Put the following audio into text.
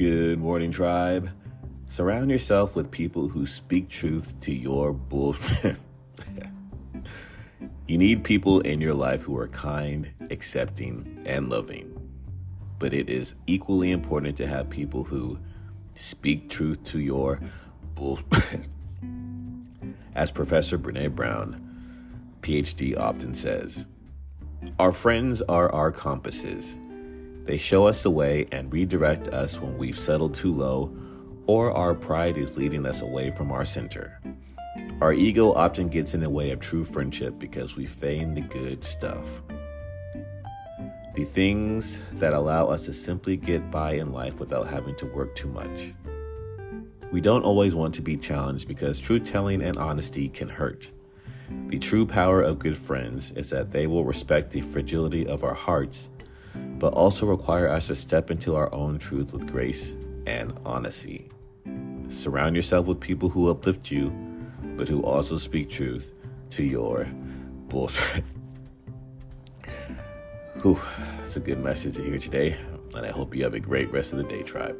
Good morning, tribe. Surround yourself with people who speak truth to your bullshit. you need people in your life who are kind, accepting, and loving. But it is equally important to have people who speak truth to your bullshit. As Professor Brene Brown, PhD, often says, our friends are our compasses. They show us the way and redirect us when we've settled too low or our pride is leading us away from our center. Our ego often gets in the way of true friendship because we feign the good stuff. The things that allow us to simply get by in life without having to work too much. We don't always want to be challenged because truth telling and honesty can hurt. The true power of good friends is that they will respect the fragility of our hearts, but also require us to step into our own truth with grace and honesty. Surround yourself with people who uplift you, but who also speak truth to your bullshit. Whew, that's a good message to hear today, and I hope you have a great rest of the day, tribe.